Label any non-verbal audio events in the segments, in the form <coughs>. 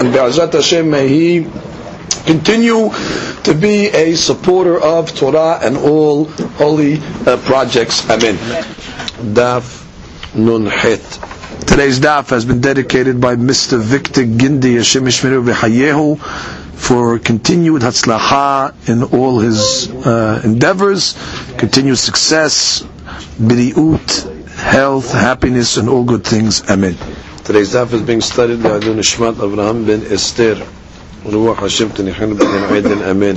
and Be'ezat Hashem may he continue to be a supporter of Torah and all holy uh, projects. Amen. Daf Nun Het. Today's daf has been dedicated by Mr. Victor Gindi Hashem Yishmeru V'Hayehu for continued hatzlacha in all his uh, endeavors, continued success, biriut, health, happiness, and all good things. Amen. Today's daf is being studied by Adon Ishmat Avraham ben Esther. רוח השם תניחנו בגן עדן אמן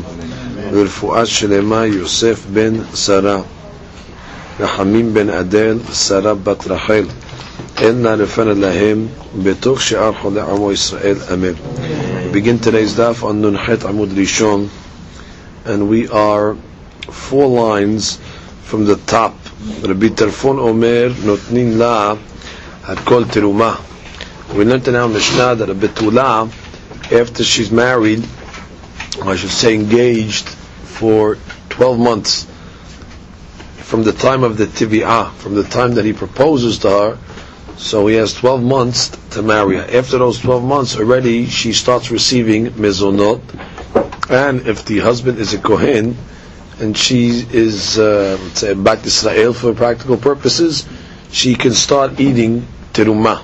ורפואה שלמה יוסף בן שרה רחמים בן אדל שרה בת רחל אין נא לפנה להם בתוך שאר חולי עמו ישראל אמן begin today's daf on נונחת עמוד ראשון and we are four lines from the top רבי טרפון אומר נותנים לה הכל תרומה we learned in our Mishnah that a betula after she's married, I should say engaged, for 12 months, from the time of the tivi'ah, from the time that he proposes to her, so he has 12 months to marry her. After those 12 months, already she starts receiving mezonot, and if the husband is a kohen, and she is, uh, let's say, Israel for practical purposes, she can start eating terumah.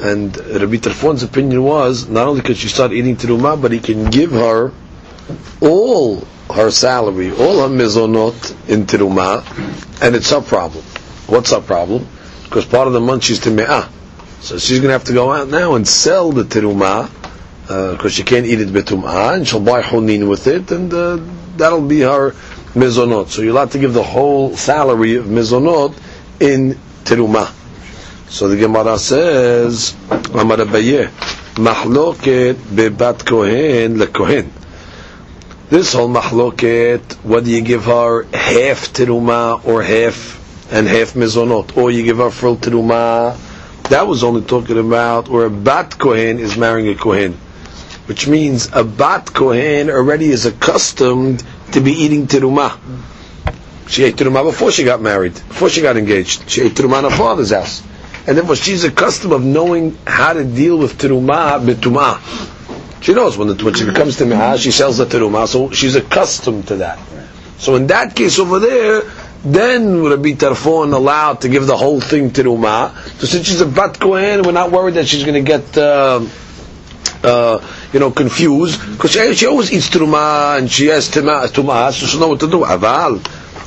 And Rabbi Tarfon's opinion was not only could she start eating terumah, but he can give her all her salary, all her mizonot in terumah, and it's her problem. What's her problem? Because part of the month she's teme'ah. So she's going to have to go out now and sell the terumah, because uh, she can't eat it betum'ah, and she'll buy honin with it, and uh, that'll be her mizonot. So you're allowed to give the whole salary of mizonot in terumah. So the Gemara says, Amar Abaye, bebat kohen lekohen. This whole mahloket, whether you give her half teruma or half and half mizonot, or you give her full teruma, that was only talking about where a bat kohen is marrying a kohen, which means a bat kohen already is accustomed to be eating teruma. She ate teruma before she got married, before she got engaged. She ate teruma in her father's house and therefore she's accustomed of knowing how to deal with terumah betumah. She knows when, the, when she becomes terumah, she sells the terumah, so she's accustomed to that. So in that case over there, then Rabbi Tarfon allowed to give the whole thing terumah. So since she's a bat kohen, we're not worried that she's going to get. Uh, uh, you know, confused because she, she, always eats terumah and she has tumah, so she knows what to do. Aval,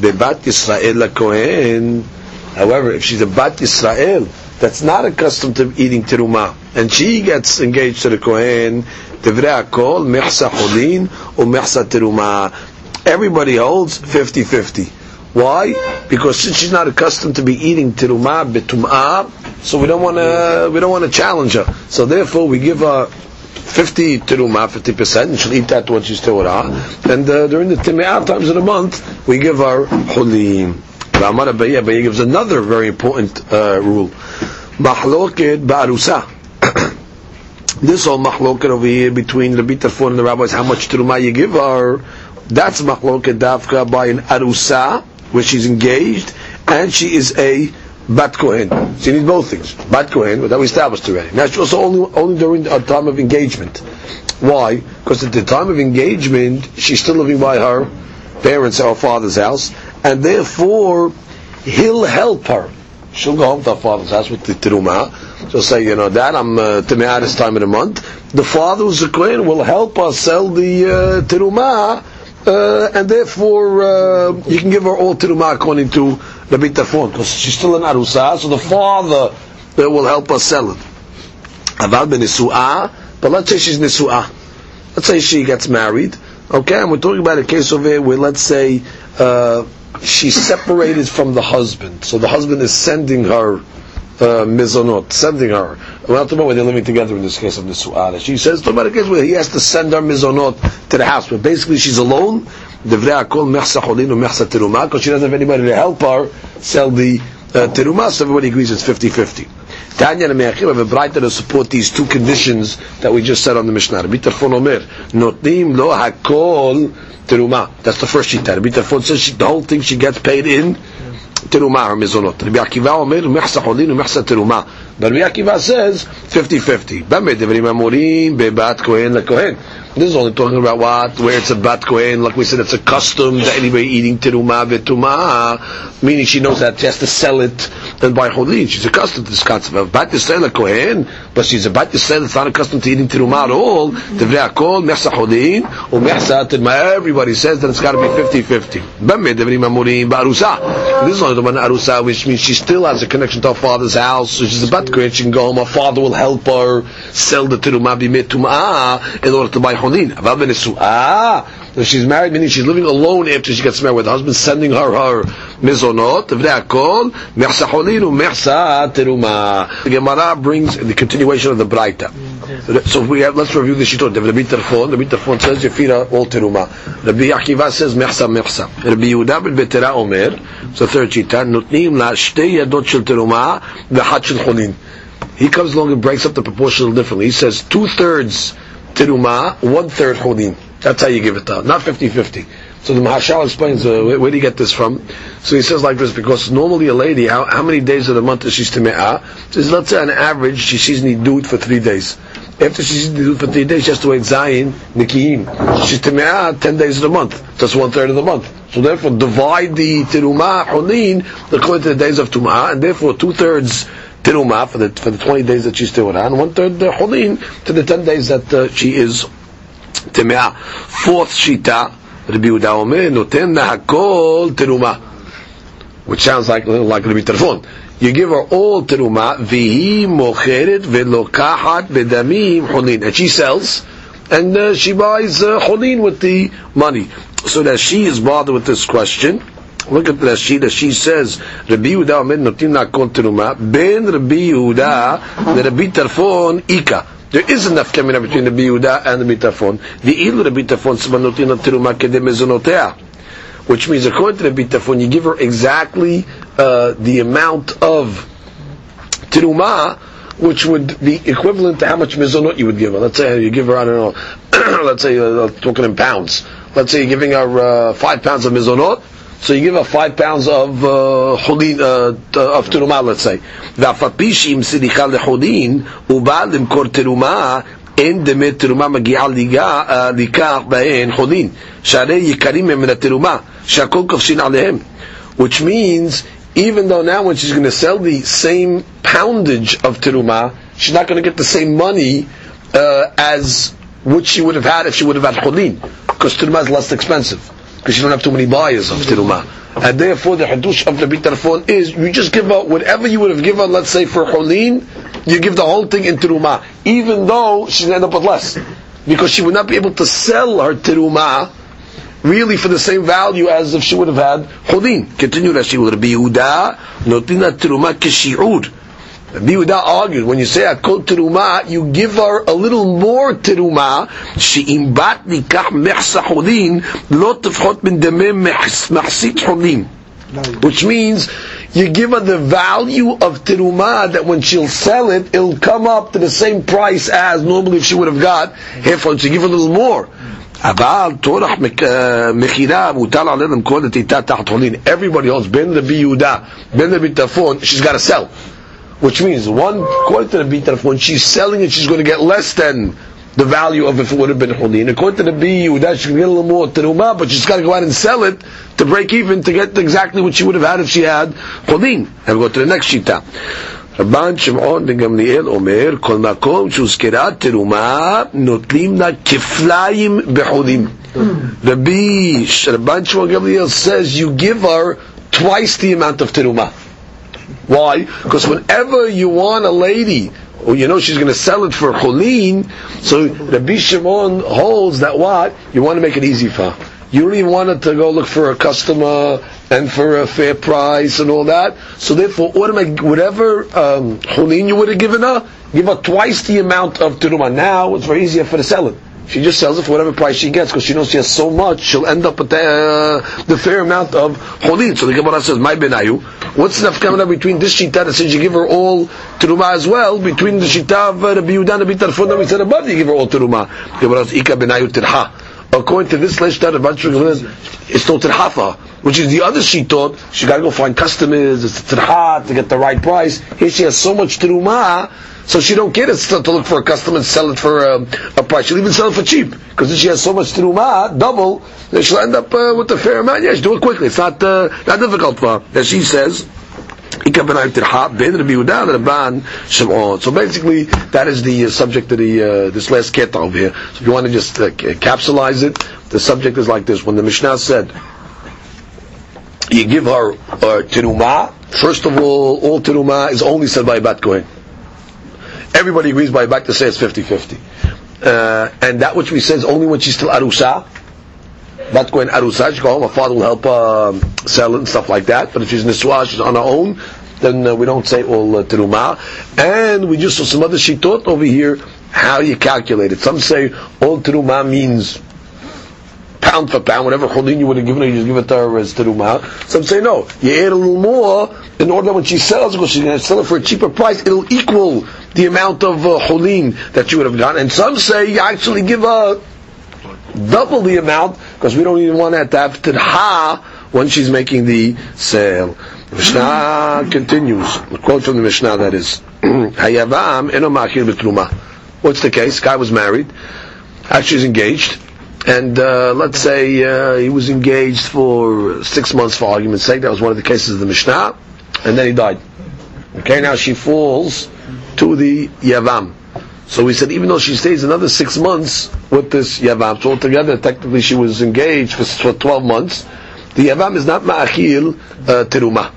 bebat Yisrael kohen. However, if she's a bat Israel that's not accustomed to eating teruma, and she gets engaged to the kohen, divrei akol, mechsa holin, or mechsa teruma. Everybody holds 50-50. Why? Because since she's not accustomed to be eating teruma betumah, so we don't want to we don't want to challenge her. So therefore, we give her 50 teruma, 50 percent, and she'll eat that when she's Torah. And uh, during the timah times of the month, we give her hulim. Amar Abaye, gives another very important uh, rule. Mahloket ba'arusa. <coughs> this whole mahloket over here between Rabbi Tarfon and the rabbis, how much teruma you give her, that's mahloket dafka by an arusa, where she's engaged, and she is a bat kohen. So you need both things. Bat kohen, that we established already. Now she's also only, only during the time of engagement. Why? Because at the time of engagement, she's still living by her parents' or father's house, and therefore he'll help her. She'll go home to her father's house with the teruma. She'll say, you know, Dad, I'm uh, at this time of the month. The father who's a kohen will help us sell the uh, teruma, uh, and therefore uh, you can give her all teruma according to Rabbi Tarfon, because she's still an arusa, so the father uh, will help us sell it. Aval ben but let's say she's nisu'ah. Let's say she gets married, okay, and we're talking about a case over here where, let's say, uh, she's separated from the husband. So the husband is sending her uh, mizonot, sending her. We're not talking about when they're living together in this case of the su'ala. She says, talking about a case where he has to send her mizonot to the house, but basically she's alone. Because she doesn't have anybody to help her sell the uh, teruma, so everybody agrees it's 50-50. Tanya and Me'achim have a Braita to support these two conditions that we just said on the Mishnah. Rabbi Tarfon Omer, notnim lo hakol teruma. That's the first shita. Rabbi Tarfon says she, the whole thing she gets paid in teruma or mizonot. Rabbi Akiva Omer, mechsa cholin umechsa teruma. But Rabbi Akiva says 50-50. Bame devrim amorim bebat kohen lekohen. This is only talking about what, where it's a bat kohen, like we said, it's a custom that anybody eating teruma vetumah, meaning she knows that she has to sell it and buy cholin. She's accustomed to this concept of bat yisrael a kohen, but she's a bat yisrael that's not accustomed to eating teruma at all. Devrei akol, mechsa cholin, or mechsa teruma. Everybody says that it's got to be 50-50. Bame devrim amorim ba'arusa. This is only the one arusa, which means she still has a connection to her father's house, so she's a bat kohen, she can go home, her father will help her sell the teruma bimetumah in order to buy If ah, she's married, meaning she's living alone after she gets married, with husband sending her her mizonot. The Gemara brings the continuation of the Braita. So we have, let's review the Shittot. Rabbi Tarfon, Rabbi Tarfon says, feet all teruma. Rabbi Akiva says, mechsa mechsa. Rabbi Yehuda ben Betera Omer, so third Shita, notnim la shtei yadot shel teruma, v'chat shel. He comes along and breaks up the proportion differently. He says, two-thirds teruma, one-third cholin. That's how you give it out, not 50-50. So the Mahashal explains, uh, where, where do you get this from? So he says like this, because normally a lady, how, how many days of the month is she Time'ah? Says, let's say on average, she sees Nidut for three days. After she sees Nidut for three days, she has to wait Zayin, Nikiim. She's Time'ah 10 days of the month. That's one third of the month. So therefore, divide the Tirumah, Hulin, according to the days of Tum'ah, and therefore two thirds Tirumah for the, for the 20 days that she's still on, one third uh, Hulin to the 10 days that uh, she is Time'ah. Fourth Shita, Rabbi Yehuda Omer, noten hakol teruma, which sounds like like Rabbi Tarfon. You give her all teruma, vihi mocheret velokahat vedamim cholin, and she sells, and uh, she buys uh, with the money. So that she is bothered with this question. Look at the Rashida. She says, Rabbi Yehuda Omer notin hakol teruma, ben Rabbi Yehuda, the Rabbi Tarfon ika. There is enough kemina between the Biyuda and the Bitafon. The il the Bitafon smanutin teruma kede mezonotea. Which means, according to the Bitafon, you give her exactly uh, the amount of teruma, which would be equivalent to how much mezonot you would give her. Let's say you give her, I don't know, <clears throat> let's say, uh, talking in pounds. Let's say you're giving her uh, five pounds of mezonot, so you give her five pounds of uh, חולין, uh, of תרומה, let's say. ואף על פי שאם סליחה לחולין, הוא בא למכור תרומה, אין דמי תרומה מגיעה לכך בהן חולין, שהרי יקרים הם מן התרומה, שהכל כובשין עליהם. Which means, even though now when she's going to sell the same poundage of teruma, she's not going to get the same money uh, as what she would have had if she would have had cholin, because teruma is less expensive because you don't have too many buyers of teruma. And therefore, the hadush of the bitarfon is you just give out whatever you would have given, let's say for cholin, you give the whole thing in teruma, even though she's going to end up with less, because she would not be able to sell her teruma really for the same value as if she would have had cholin. Continue Rashi be Yehuda notina teruma kishi'ud. Yehuda argued, when you say akol teruma, you give her a little more teruma, she'im bat nikah mechsa cholin, lo tefchot min demem mechsit cholin. Which means, you give her the value of teruma that when she'll sell it, it'll come up to the same price as normally if she would have got half, so you give her a little more. אבל טורח מכירה מוטל עליה למכור את איתה תחת חולין. Everybody else, בין רבי יהודה, בין רבי טרפון, she's got to sell. Which means, one, according to the Bitarf, when she's selling it, she's going to get less than the value of if it would have been Hulin. According to the B, that she can get a little more teruma, but she's got to go out and sell it to break even to get exactly what she would have had if she had Hulin. And we go to the next shita. רבן שמעון בן גמליאל אומר, כל מקום שהוזכרה תרומה, נוטלים לה כפליים בחולים. רבי, רבן שמעון גמליאל says, you give her twice the amount of teruma. Why? Because whenever you want a lady, or you know she's going to sell it for cholin, so Rabbi Shimon holds that what? You want to make it easy for her. You don't even want her to go look for a customer and for a fair price and all that. So therefore, whatever um, hulin you would have given her, give her twice the amount of teruma. Now it's very easier for the seller. She just sells it for whatever price she gets because she knows she has so much. She'll end up with the, uh, the fair amount of holin. So the Gemara says, "My benayu." What's the nafkamina between this shita that says you give her all teruma as well, between the shita of uh, Rabbi Yehuda and Rabbi that we said above, you give her all teruma. According to this shita, the it's still tirhafa, which is the other she thought she got to go find customers, it's tirha to get the right price. Here she has so much teruma so she don't get it to look for a customer and sell it for a, a price. She'll even sell it for cheap because she has so much teruma, double, then she'll end up uh, with a fair amount. Yeah, she do it quickly. It's not uh, not difficult for her. As she says. So basically, that is the uh, subject of the uh, this last keta over here. So if you want to just uh, capsulize it, the subject is like this: When the Mishnah said, "You give her uh, teruma," first of all, all teruma is only said by bat kohen. Everybody agrees by back to say it's 50-50. Uh, and that which we say is only when she's still arusa. Not going arusa, she go home, her father will help uh, sell it and stuff like that. But if she's niswa, she's on her own, then uh, we don't say all uh, teruma. And we just saw some other shitot over here, how you calculate it. Some say all teruma means pound for pound, whatever cholin you would have given her, you just give it to her as teruma. Some say no, you add a little more in order that when she sells, because she's going to sell it for a cheaper price, it'll equal the amount of uh, that you would have gotten. And some say you actually give a double the amount because we don't even want to have tadha when she's making the sale. The Mishnah continues. Quote from the Mishnah that is, <clears throat> Hayavam betruma. What's the case? Guy was married. Actually, he's engaged. And uh, let's say uh, he was engaged for six months for argument's sake. That was one of the cases of the Mishnah. And then he died. Okay, now she falls to the Yavam. So we said even though she stays another six months with this Yavam, so altogether technically she was engaged for, for 12 months, the Yavam is not Ma'achil uh, Teruma.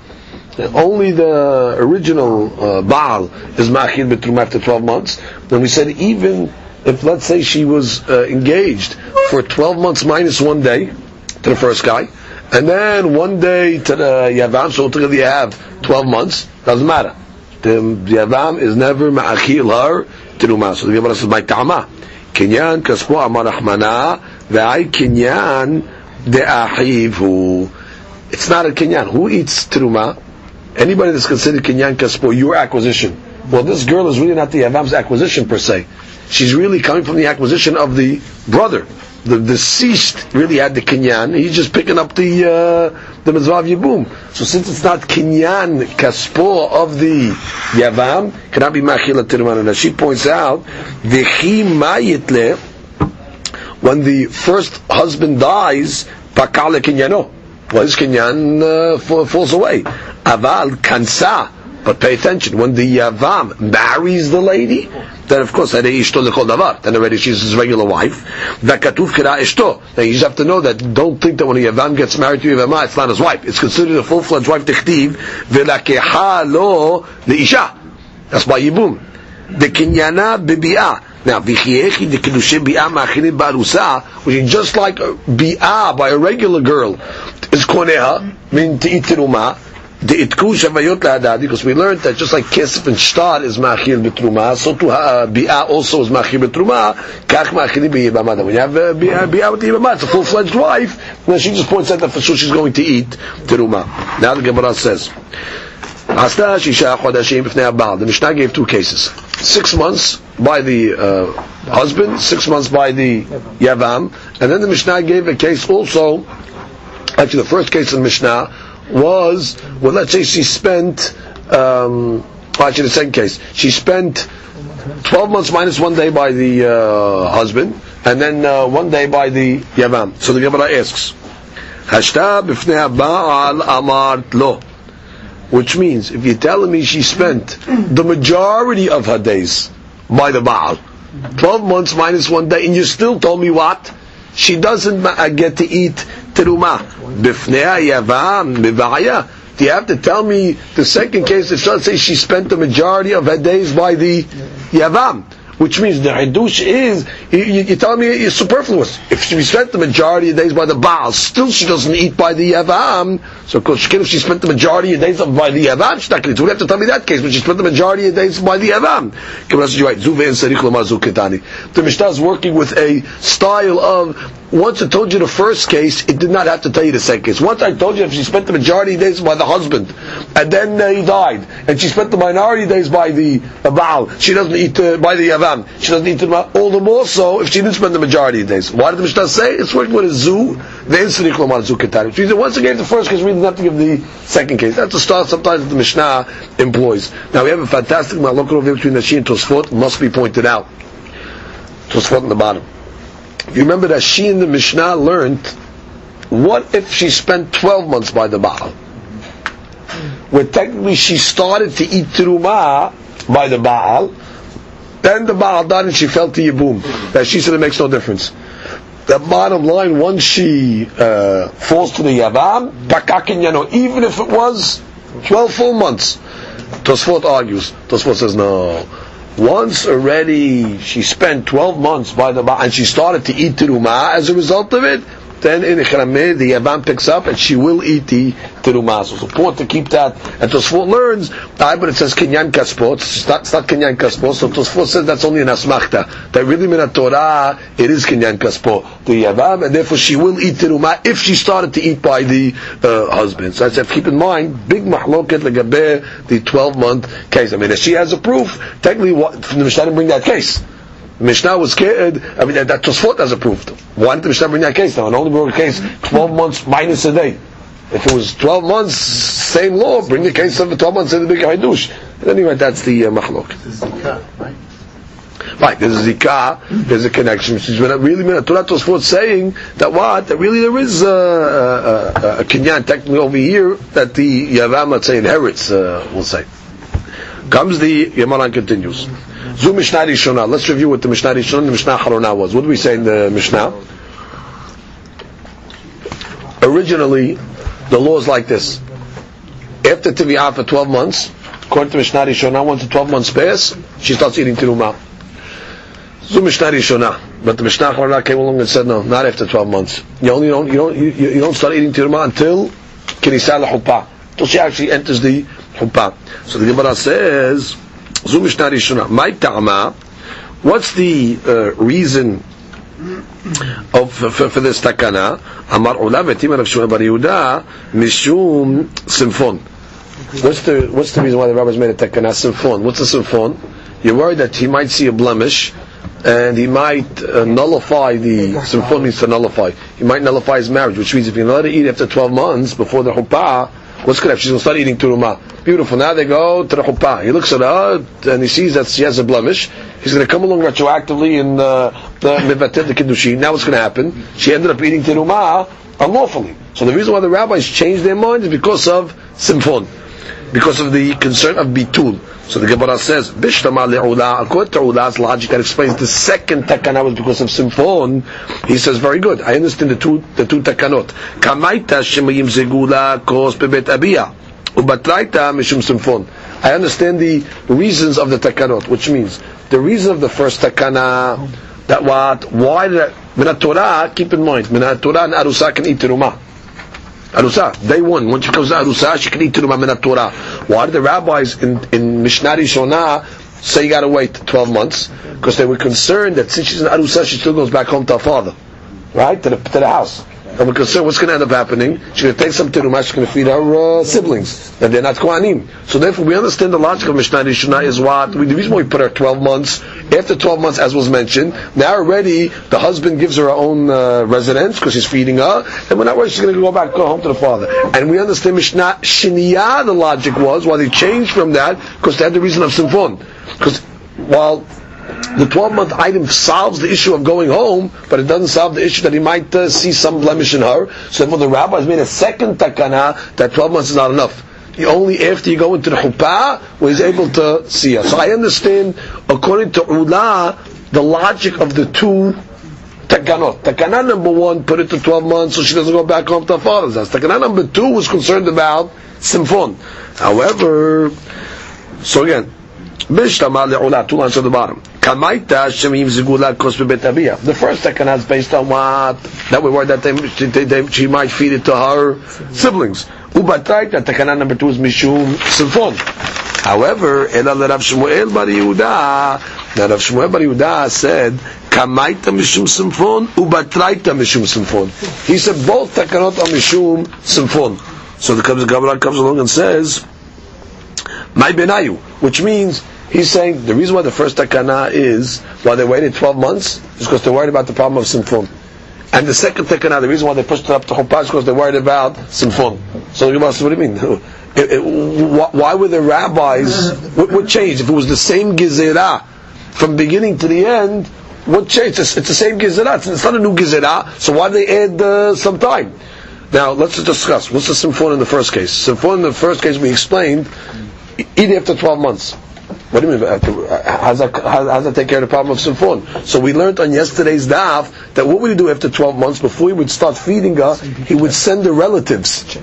Only the original uh, Baal is Ma'achil Betruma after 12 months. Then we said even if let's say she was uh, engaged for 12 months minus one day to the first guy, and then one day to the Yavam, so altogether you have 12 months, doesn't matter the Yavam is never ma'achil her teruma. So the Gemara says, "My ta'ama kinyan kaspo amar rahmana ve'ai kinyan de'ahivu." It's not a kinyan. Who eats teruma? Anybody that's considered kinyan kaspo, your acquisition. Well, this girl is really not the Yavam's acquisition per se. She's really coming from the acquisition of the brother the deceased really had the kinyan. He's just picking up the uh, the mizvav yibum. So since it's not kinyan kaspo of the yavam, cannot be machila tirman. And as she points out, v'chi mayitle, when the first husband dies, pakale kinyano. Well, his kinyan uh, falls away. Aval kansa. But pay attention, when the Yavam marries the lady, then of course. Then already she's his regular wife. Now you just have to know that, don't think that when a Yavam gets married to Yavama, it's not his wife. It's considered a full-fledged wife, Tichtiv, Velakeha lo Leisha. That's by Yibum. The Kinyana Bibi'ah. Now, v'chiechi de kedushe bi'ah ma'achinim ba'arusa, which is just like bi'ah by a regular girl, is koneha, mean to eat teruma, the itku shavayot la'adadi, because we learned that just like kesef and shtar is ma'achil betruma, so to uh, bi'ah also is ma'achil betruma, kach ma'achilim b'yibamada. When you have uh, bi'ah with yibamada, it's a full-fledged wife, then she just points out that for sure she's going to eat teruma. Now the Gemara says, Hasta shisha chodashim b'fnei abal. The Mishnah gave two cases. Six months by the uh, husband, six months by the yavam, and then the Mishnah gave a case also, actually the first case in Mishnah, was, well, let's say she spent, um, actually the second case, she spent 12 months minus one day by the uh, husband, and then uh, one day by the Yavam. So the Gemara asks, Hashta b'fnei Baal amart lo. Which means, if you're telling me she spent the majority of her days by the Baal, 12 months minus one day, and you still told me what? She doesn't get to eat teruma. Bifnei yavam bivaya. Do you have to tell me the second case? If let's say she spent the majority of her days by the yavam, which means the Hidush is, you, you, are me it's superfluous. If she spent the majority of days by the Baal, still she doesn't eat by the Yavam, so if she spent the majority of days by the Yavam, she's not going to eat. So you have to tell me that case, but she spent the majority of days by the Yavam. The Mishnah is working with a style of once I told you the first case, it did not have to tell you the second case. Once I told you if she spent the majority of days by the husband, and then uh, he died, and she spent the minority days by the uh, Baal, she doesn't eat uh, by the Yavam, she doesn't eat all the more so if she didn't spend the majority of days. Why did the Mishnah say? It's working with a zoo, the Insani Klomar Zu Ketari. Which means once again the first case, we didn't have to give the second case. That's the start sometimes that the Mishnah employs. Now we have a fantastic malok over between Rashi and Tosfot, must be pointed out. Tosfot in the bottom. You remember that she in the Mishnah learned, what if she spent 12 months by the Baal? Where technically she started to eat Terumah by the Baal, then the Baal died and she fell to Yibum. That she said it makes no difference. The bottom line, once she uh, falls to the Yavam, even if it was 12 full months. Tosfot argues. Tosfot says, no. Once already she spent 12 months by the Baal, and she started to eat teruma as a result of it, then in Ichrameh, the Yavam picks up and she will eat the teruma. So it's important to keep that. And Tosfot learns, but it says Kenyan Kaspot, it's not, Kenyan Kaspot, so Tosfot says that's only an Asmachta. That really in the Torah, it is Kenyan Kaspot, the Yavam, and therefore she will eat teruma if she started to eat by the uh, husband. So I said, keep in mind, big mahloket legabe, the 12 month case. I mean, if she has a proof, technically, what, the Mishnah didn't bring that case. Mishnah was scared. I mean, that, that Tosfot has approved. Why didn't the Mishnah bring that case now? An only brought a case 12 months minus a day. If it was 12 months, same law, bring the case of the 12 months in the big Haidush. Anyway, that's the uh, machlok. Right? Right, there's a zikah, there's a connection, which is really Torah Tosfot saying that what, that really there is a, a, a, a kinyan technically over here that the Yavam, let's say, inherits, uh, we'll say. Comes the Yamaran continues. Zu Mishnah Rishonah. Let's review what the Mishnah Rishonah and the Mishnah Harona was. What do we say in the Mishnah? Originally, the law is like this. After Tiviyah for 12 months, according to Mishnah Rishonah, once the 12 months pass, she starts eating Tirumah. Zu Mishnah Rishonah. But the Mishnah Harona came along and said, no, not after 12 months. You only don't, you don't, you, you don't start eating Tirumah until Kinisah L'Chuppah. Until she actually enters the Chuppah. So the Gemara says, My ta'ama, what's the uh, reason of for, for this takana? Amar Ula v'timar of Shmuel Yehuda mishum simfon. What's the what's the reason why the rabbis made a takana simfon? What's a simfon? You're worried that he might see a blemish and he might uh, nullify the simfon means to nullify. He might nullify his marriage, which means if you're not to eat after 12 months before the chuppah, what's happen? She's going to start eating turuma. Beautiful. Now they go to the chuppah. He looks at her and he sees that she has a blemish. He's going to come along retroactively in uh, the mivatet the kiddushin. Now what's going to happen? She ended up eating teruma unlawfully. So the reason why the rabbis changed their mind is because of simfon, because of the concern of bitul. So the Gemara says, Bishtama le'ula, according to Ula's logic that explains the second takana was because of Simfon, he says, very good, I understand the two, the two takanot. Kamaita shemayim zegula kos bebet abiyah. Ubatraita mishum simfon. I understand the reasons of the takanot, which means the reason of the first takana, that what, why Minat Torah, keep in mind, Torah and Arusa can eat terumah. Arusa, day one, when she comes to Arusa, she can eat terumah Minat Torah. Why did the rabbis in, in Mishnah Rishonah say you gotta wait 12 months? Because they were concerned that since she's in Arusa, she still goes back home to her father. Right? To the, to the house and we're concerned what's going to end up happening. She's going to take some terumah, she's going to feed her uh, siblings, and they're not kohanim. So therefore, we understand the logic of Mishnah Rishonah is what the reason why we put her 12 months. After 12 months, as was mentioned, now already the husband gives her her own uh, residence because she's feeding her, and we're not worried she's going to go back go home to the father. And we understand Mishnah Shiniyah. The logic was why they changed from that because they had the reason of simfon. Because while the 12 month item solves the issue of going home, but it doesn't solve the issue that he might uh, see some blemish in her. So therefore the rabbis made a second takana that 12 months is not enough. Only after you go into the chuppah was able to see her. So I understand, according to Ula, the logic of the two takanot. Takana number one, put it to 12 months so she doesn't go back home to her father's house. Takana number two was concerned about simfon. However, so again, Bishtama le'ula, two lines at the bottom. The first takana is based on what? That we worried that they, they, they, she might feed it to her siblings. Ubatraita, takana number two is mishum simfon. However, Ela Rav Shmuel Bar Yehuda, now Rav Shmuel Bar Yehuda said, Kamaita mishum simfon, ubatraita mishum simfon. He said both takanot are mishum simfon. So the Gemara comes along and says, my benayu, which means he's saying the reason why the first takana is why they waited 12 months is because they're worried about the problem of simfon. And the second takana, the reason why they pushed it up to chuppah is because they're worried about simfon. So the what do you mean? <laughs> It, it, why were the rabbis, what, what, changed? If it was the same gezerah from beginning to the end, what changed? It's, it's the same gezerah, it's, it's, not a new gezerah, so why did they add uh, some time? Now, let's discuss. What's the simfon in the first case? Simfon in the first case we explained eat after 12 months. What do you mean? How does that, how, that take care of the problem of simfon? So we learned on yesterday's daf that what would he do after 12 months? Before he would start feeding her, he would send the relatives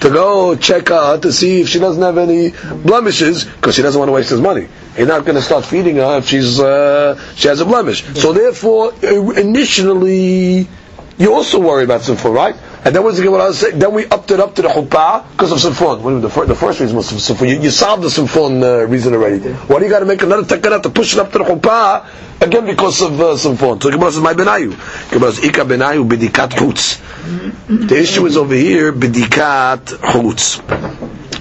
to go check her to see if she doesn't have any blemishes because she doesn't want to waste his money. He's not going to start feeding her if she's uh, she has a blemish. So therefore, initially, you also worry about simfon, right? And then what's the Gemara say? Then we upped it up to the chuppah because of simfon. The, the first reason was simfon. You, you solved the simfon uh, reason already. Why do you got to make another takana to push it up to the chuppah again because of uh, simfon? So the Gemara says, "My benayu." Gemara says, "Ika benayu bidikat chutz." The issue is over here bidikat chutz,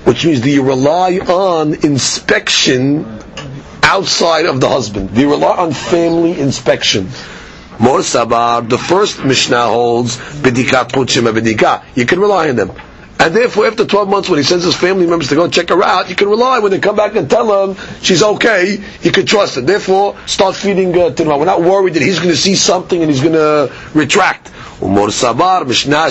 which means do you rely on inspection outside of the husband? Do you rely on family inspection? Mor Sabar, the first Mishnah holds Bedikat Puchim Bedika. You can rely on them. And therefore, after 12 months, when he sends his family members to go check her out, you can rely when they come back and tell him she's okay, you can trust her. Therefore, start feeding uh, Tinma. We're not worried that he's going to see something and he's going to retract. Umor Sabar, Mishnah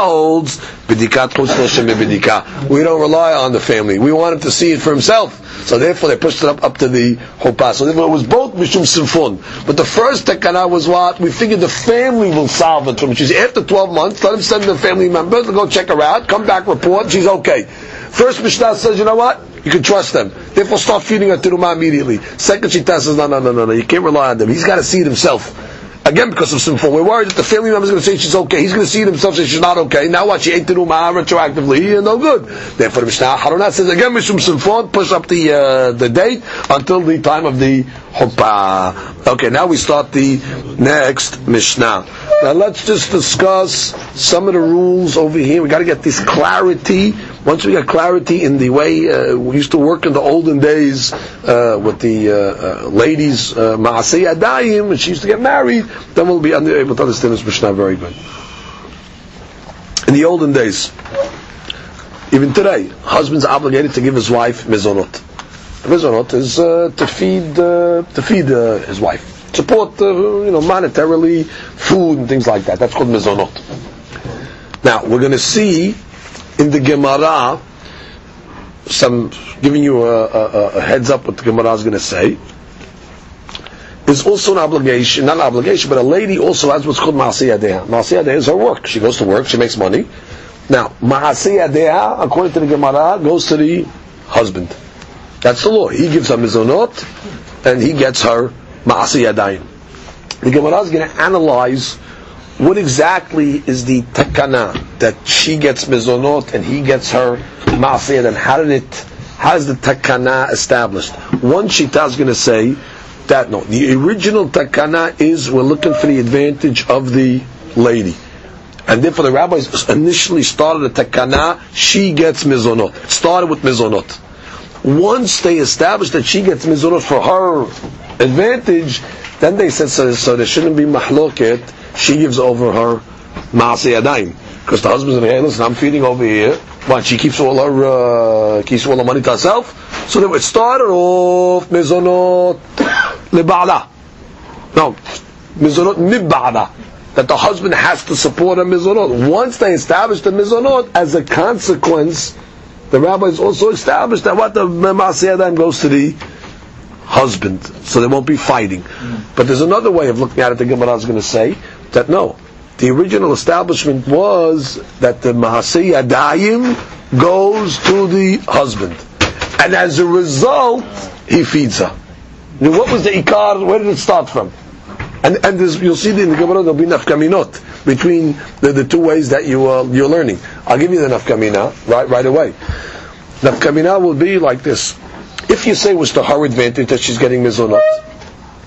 holds Bedika. We don't rely on the family. We want him to see it for himself. So therefore they pushed it up, up to the Chuppah. So therefore it was both Mishum Simfon. But the first Takana was what? We figured the family will solve it for. from She's after 12 months, let him send the family members to go check her out, come back, report, she's okay. First Mishnah says, you know what? You can trust them. Therefore start feeding her Tirumah immediately. Second Shita says, no, no, no, no, no, you can't rely on them. He's got to see it himself. Again, because of simfon. We're worried that the family member is going to say she's okay. He's going to see it himself say she's not okay. Now what? She ate the rumah retroactively. No good. Therefore, the Mishnah Harunat says again, Mishum simfon, push up the uh, the date until the time of the chuppah. Okay, now we start the next Mishnah. Now let's just discuss some of the rules over here. We got to get this clarity. Once we get clarity in the way uh, we used to work in the olden days uh, with the uh, uh ladies, uh, Maasei Adayim, when she used to get married, then we'll be able to understand this Mishnah very good. In the olden days, even today, husband's obligated to give his wife mizonot. Mizonot is uh, to feed to feed his wife support, uh, you know, monetarily, food and things like that. That's called mezonot. Now we're going to see in the Gemara some giving you a, a, a heads up what the Gemara is going to say. Is also an obligation, not an obligation, but a lady also has what's called Maasiyah Deha. Is her work. She goes to work, she makes money. Now, Maasiyah according to the Gemara, goes to the husband. That's the law. He gives her mizonot, and he gets her Ma'asi. The Gemara is going to analyze what exactly is the takana that she gets mezonot and he gets her and how did it, how is the takana established? One shita is going to say that no, the original takana is we're looking for the advantage of the lady. And therefore the rabbis initially started a takana, she gets mizonot. Started with mizonot. Once they establish that she gets mizonot for her advantage, then they said so, so there shouldn't be mahloket. She gives over her maaseh yadayim because the husband's in hey, listen, I'm feeding over here. What she keeps all her uh, keeps all the money to herself. So they would start it started off mizonot libala. No, mizonot mibala. That the husband has to support a mizonot. Once they establish the mizonot, as a consequence, the rabbis also established that what the maaseh goes to the husband, so there won't be fighting. Mm. But there's another way of looking at it. The Gemara is going to say that no, the original establishment was that the Mahasi Yadayim goes to the husband, and as a result, he feeds her. Now, what was the ikar? Where did it start from? And and you'll see in the Gemara there'll be nafkaminot between the, the two ways that you uh, you're learning. I'll give you the nafkamina right right away. Nafkamina will be like this: if you say it was to her advantage that she's getting mizonot,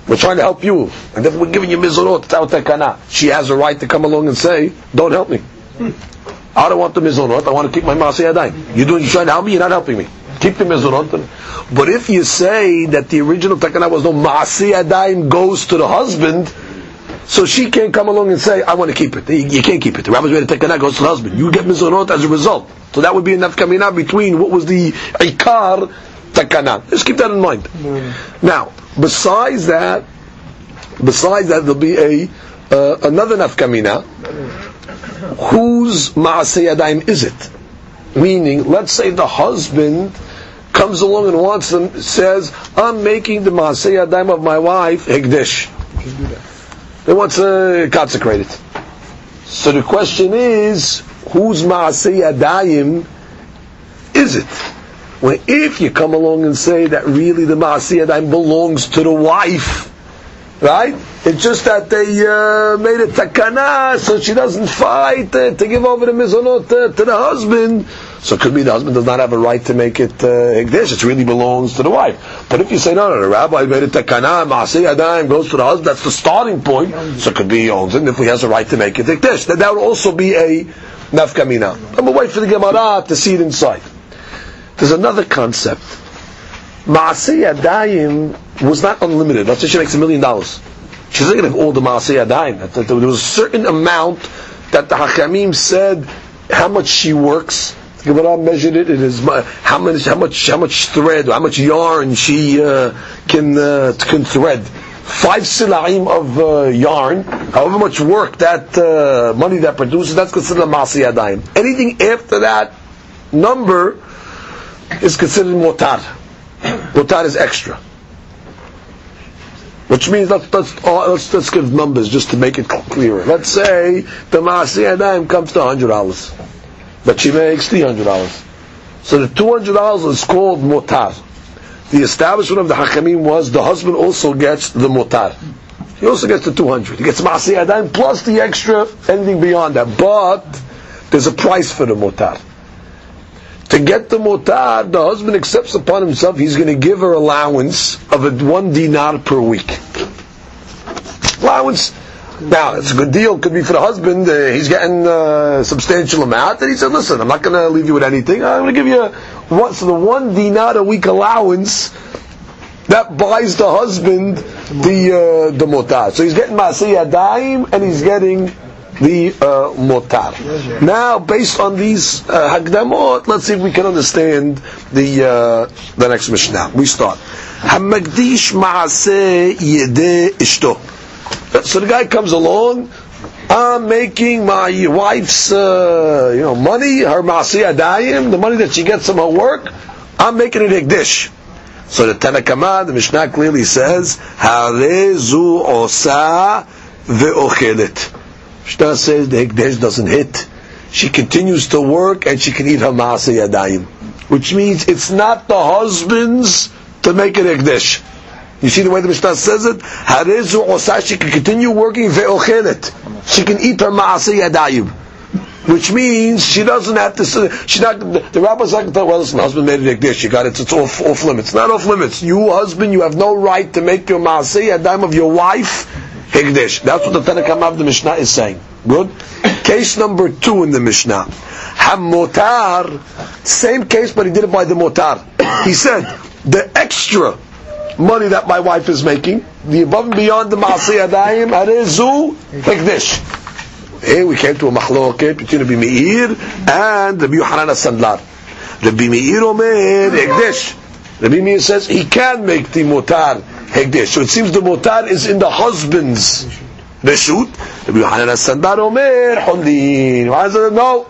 we're trying to help you, and if we're giving you mizonot, takana, she has a right to come along and say, "Don't help me." I don't want the mizonot. I want to keep my yadayim. You're you're trying to help me. You're not helping me. Keep the mizonot. But if you say that the original takana was no maaseh yadayim goes to the husband, so she can't come along and say, I want to keep it. You can't keep it. The rabbi's made a takana goes to the husband. You get mizonot as a result. So that would be enough kamina between what was the ikar takana. Just keep that in mind. Mm. Now, besides that, besides that, there'll be a uh, another nafkamina whose Maaseh Yadayim is it? Meaning, let's say the husband comes along and wants them, says, I'm making the Maaseh Yadayim of my wife Hegdesh. They want to consecrate it. So the question is, whose Maaseh Yadayim is it? Well, if you come along and say that really the Maaseh Yadayim belongs to the wife, right? It's just that they uh, made a takana so she doesn't fight uh, to give over the mizonot uh, to the husband. So it could be the husband does not have a right to make it uh, It really belongs to the wife. But if you say, no, no, the rabbi made a takana, Maaseh Yadayim goes to the husband, that's the starting point. So it could be he owns it, if he has a right to make it Hekdesh. Then that would also be a nafkamina. I'm wait for the Gemara to see it inside. There's another concept. Maaseh Yadayim was not unlimited. Let's say she makes a million dollars. She's not going to all the Maaseh Yadayim. There was a certain amount that the Hakamim said how much she works. Gemara measured it. It is how much, how much, how much thread, how much yarn she uh, can uh, can thread. Five silaim of uh, yarn, however much work that uh, money that produces, that's considered a. Anything after that number is considered motar. Motar is extra. Which means let's let's, oh, let's let's give numbers just to make it clearer. Let's say the Maaseh Yadayim comes to hundred dollars, but she makes three hundred dollars. So the two hundred dollars is called motar. The establishment of the Hakamim was the husband also gets the motar. He also gets the two hundred. He gets Yadayim plus the extra anything beyond that. But there's a price for the motar to get the mutar, the husband accepts upon himself he's going to give her allowance of a one dinar per week. Allowance. Now, it's a good deal. Could be for the husband. Uh, he's getting a substantial amount. And he said, listen, I'm not going to leave you with anything. I'm going to give you one, so the one dinar a week allowance that buys the husband the uh, the mutar. So he's getting masiyah daim and he's getting the uh, motar. Now, based on these uh, let's see if we can understand the uh, the next Mishnah. We start. Hamagdish maase yede ishto. So the guy comes along. I'm making my wife's, uh, you know, money, her maaseh adayim, the money that she gets from her work. I'm making it hekdesh. So the Tanakama, the Mishnah clearly says, Harezu osa ve'ochelet. Mishnah says the Hekdesh doesn't hit. She continues to work and she can eat her Maaseh. Which means it's not the husband's to make it Hekdesh. You see the way the Mishnah says it? Harezu osa, she can continue working ve'ochelet. She can eat her Maaseh Yadayim. Which means she doesn't have to. She's not. The rabbi's not going to tell. Well, listen, my husband made it like She got it. It's off, off limits. Not off limits. You husband, you have no right to make your maaseh yadayim of your wife Higdish. That's what the Tanakh of the Mishnah is saying. Good? Case number two in the Mishnah. Hamotar, same case, but he did it by the motar. He said, the extra money that my wife is making, the above and beyond the Maaseh Adayim, Arezu, Higdish. Here we came to a machloket between Rabbi Meir and Rabbi Yohanan Sandlar. Rabbi Meir Omer, Higdish. Rabbi Meir says he can make the motar Hegdesh. So it seems the motar is in the husband's reshut. Rabbi Yohanan Sandlar Omer it no?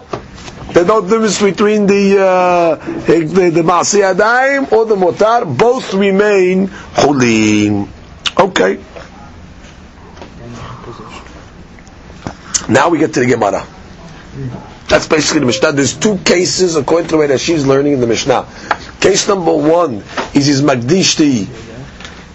There's no difference between the uh, the, the Maaseh or the motar. Both remain Holin. Okay. Now we get to the Gemara. That's basically the Mishnah. There's two cases according to the way that she's learning in the Mishnah. Case number one is his Magdishti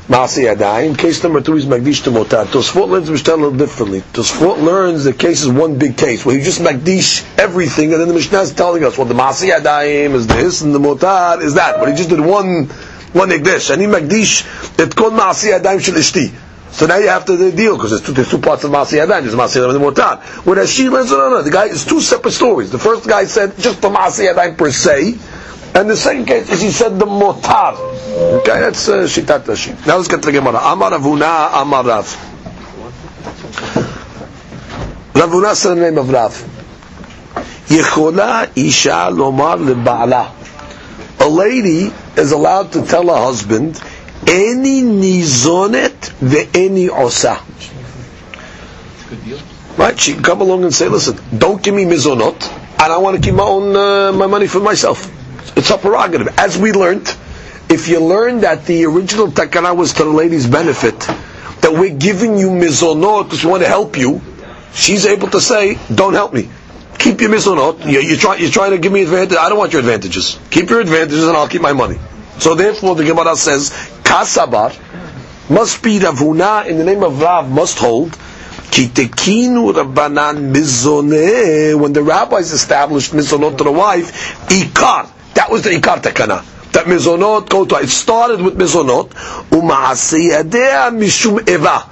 Maasi Yadayim. Case number two is Magdish to Motar. Tosfot learns Mishnah a little differently. Tosfot learns the case is one big case, where you just Magdish everything, and then the Mishnah is telling us, well, the Maasi Yadayim is this, and the Motar is that. But he just did one, one Ekdesh. And he Magdish, it's called Maasi Yadayim Shel Ishti. So now you have to deal, because there's two, there's two parts of Maasi Yadayim. There's Maasi Yadayim and the Motar. Whereas she learns, no, no, no, the guy, it's two separate stories. The first guy said just the Maasi Yadayim per se, and the second case is he said the motar. Okay, that's uh, shitat. Now let's get to the Gemara. Amar Rav Huna, Amar Rav. Ravuna said the name of Rav. Yechola isha lomar leba'ala. A lady is allowed to tell her husband, any nizonet ve'eni osa. Right? She can come along and say, listen, don't give me mizonot, and I want to keep my own uh, my money for myself. It's a prerogative. As we learned, if you learn that the original takana was to the lady's benefit, that we're giving you mizonot because we want to help you, she's able to say, don't help me. Keep your mizonot. You're, you're, try, you're trying to give me advantage. I don't want your advantages. Keep your advantages and I'll keep my money. So therefore the Gemara says, kasabar must be Rav Huna in the name of Rav must hold when the rabbis established mizonot to the wife, Ikar. That was the Ikar Takana. That mizonot go to it started with mizonot, u'maasiyadeh mishum eva.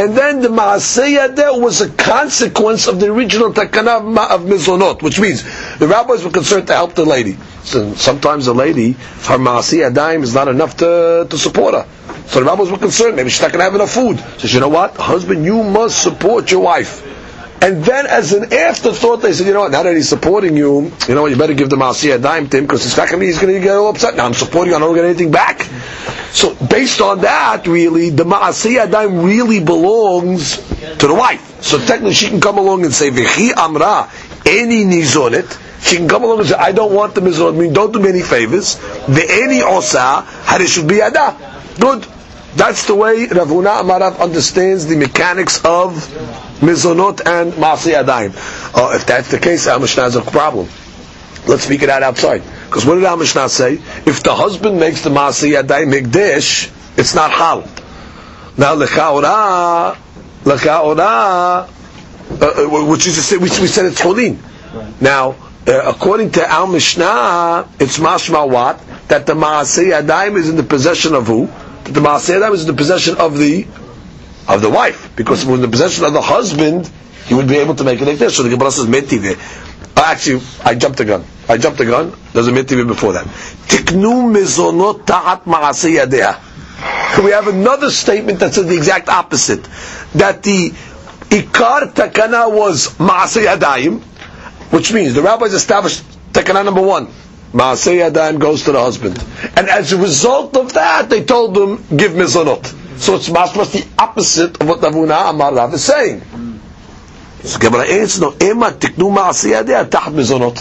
And then the maasiyadeh was a consequence of the original takana of mizonot, which means the rabbis were concerned to help the lady. So sometimes the lady, her maasiyadayim is not enough to, to support her. So the rabbis were concerned, maybe she's not going to have enough food. So you know what? Husband, you must support your wife. And then, as an afterthought, they said, you know what, now that he's supporting you, you know what, you better give the Masiyah a dime to him, because he's not going to he's going to get all upset. Now I'm supporting you, I don't get anything back. So, based on that, really, the Masiyah dime really belongs to the wife. So technically, she can come along and say, V'chi amra, any nizonet, she can come along and say, I don't want the mizonet, I mean, don't do me any favors. The any osa, be ada. Good. That's the way Rav Huna Amarav understands the mechanics of mizonot and masi adayim. Uh, if that's the case, our Mishnah has a problem. Let's speak it out outside. Because what did our Mishnah say? If the husband makes the masi adayim mikdash, it's not hal. Now lechaora, lechaora, uh, uh, which is we, we said it's holin. Now, uh, according to our Mishnah, it's mashma what? That the masi adayim is in the possession of who? That the Maaseh is in the possession of the of the wife, because when the possession of the husband, he would be able to make an ekdesh. So the Gemara says metive. Uh, actually, I jumped the gun. I jumped the gun. There's a metive before that. Tiknu mizonot ta'at ma'aseh We have another statement that says the exact opposite. That the ikar takana was ma'aseh yadayim, which means the rabbis established takana number one. Maaseh Yadayim goes to the husband. And as a result of that, they told him, give mizonot. So it's much the opposite of what Ravuna Amar Rav is saying. So Gemara answers, no, Ema tiknu Maaseh Yadayim taht mizonot.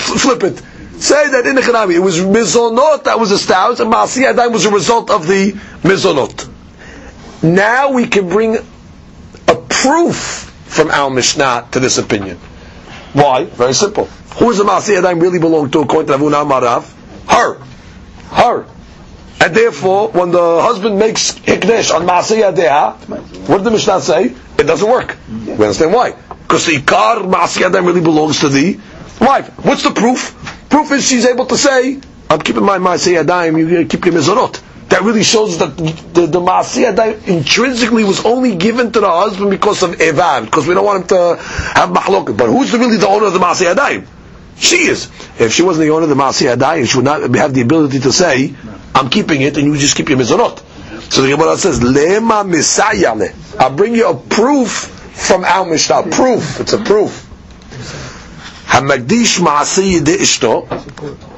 Flip it. Say that in the Chanami, it was mizonot that was established, and Maaseh Yadayim was a result of the mizonot. Now we can bring a proof from our Mishnah to this opinion. Why? Very simple. Who does the Maaseh Yadayim really belong to according to Rav Huna Marav? Her. Her. And therefore, when the husband makes hikdesh on Maaseh Yadayah, what did the Mishnah say? It doesn't work. Mm-hmm. We understand why. Because the Ikar Maaseh Yadayim really belongs to the wife. What's the proof? Proof is she's able to say, I'm keeping my Maaseh Yadayim, you keep your mizonot that really shows that the, the Maasiyah intrinsically was only given to the husband because of Evan, because we don't want him to have Mahlokat. But who's really the owner of the Maasiyah She is. If she wasn't the owner of the Maasiyah she would not have the ability to say, I'm keeping it, and you just keep your Mizonot. So the Gemara says, Lema Misayale. I'll bring you a proof from our Mishnah. Proof. It's a proof. Hamagdish Maasiyah de Ishto.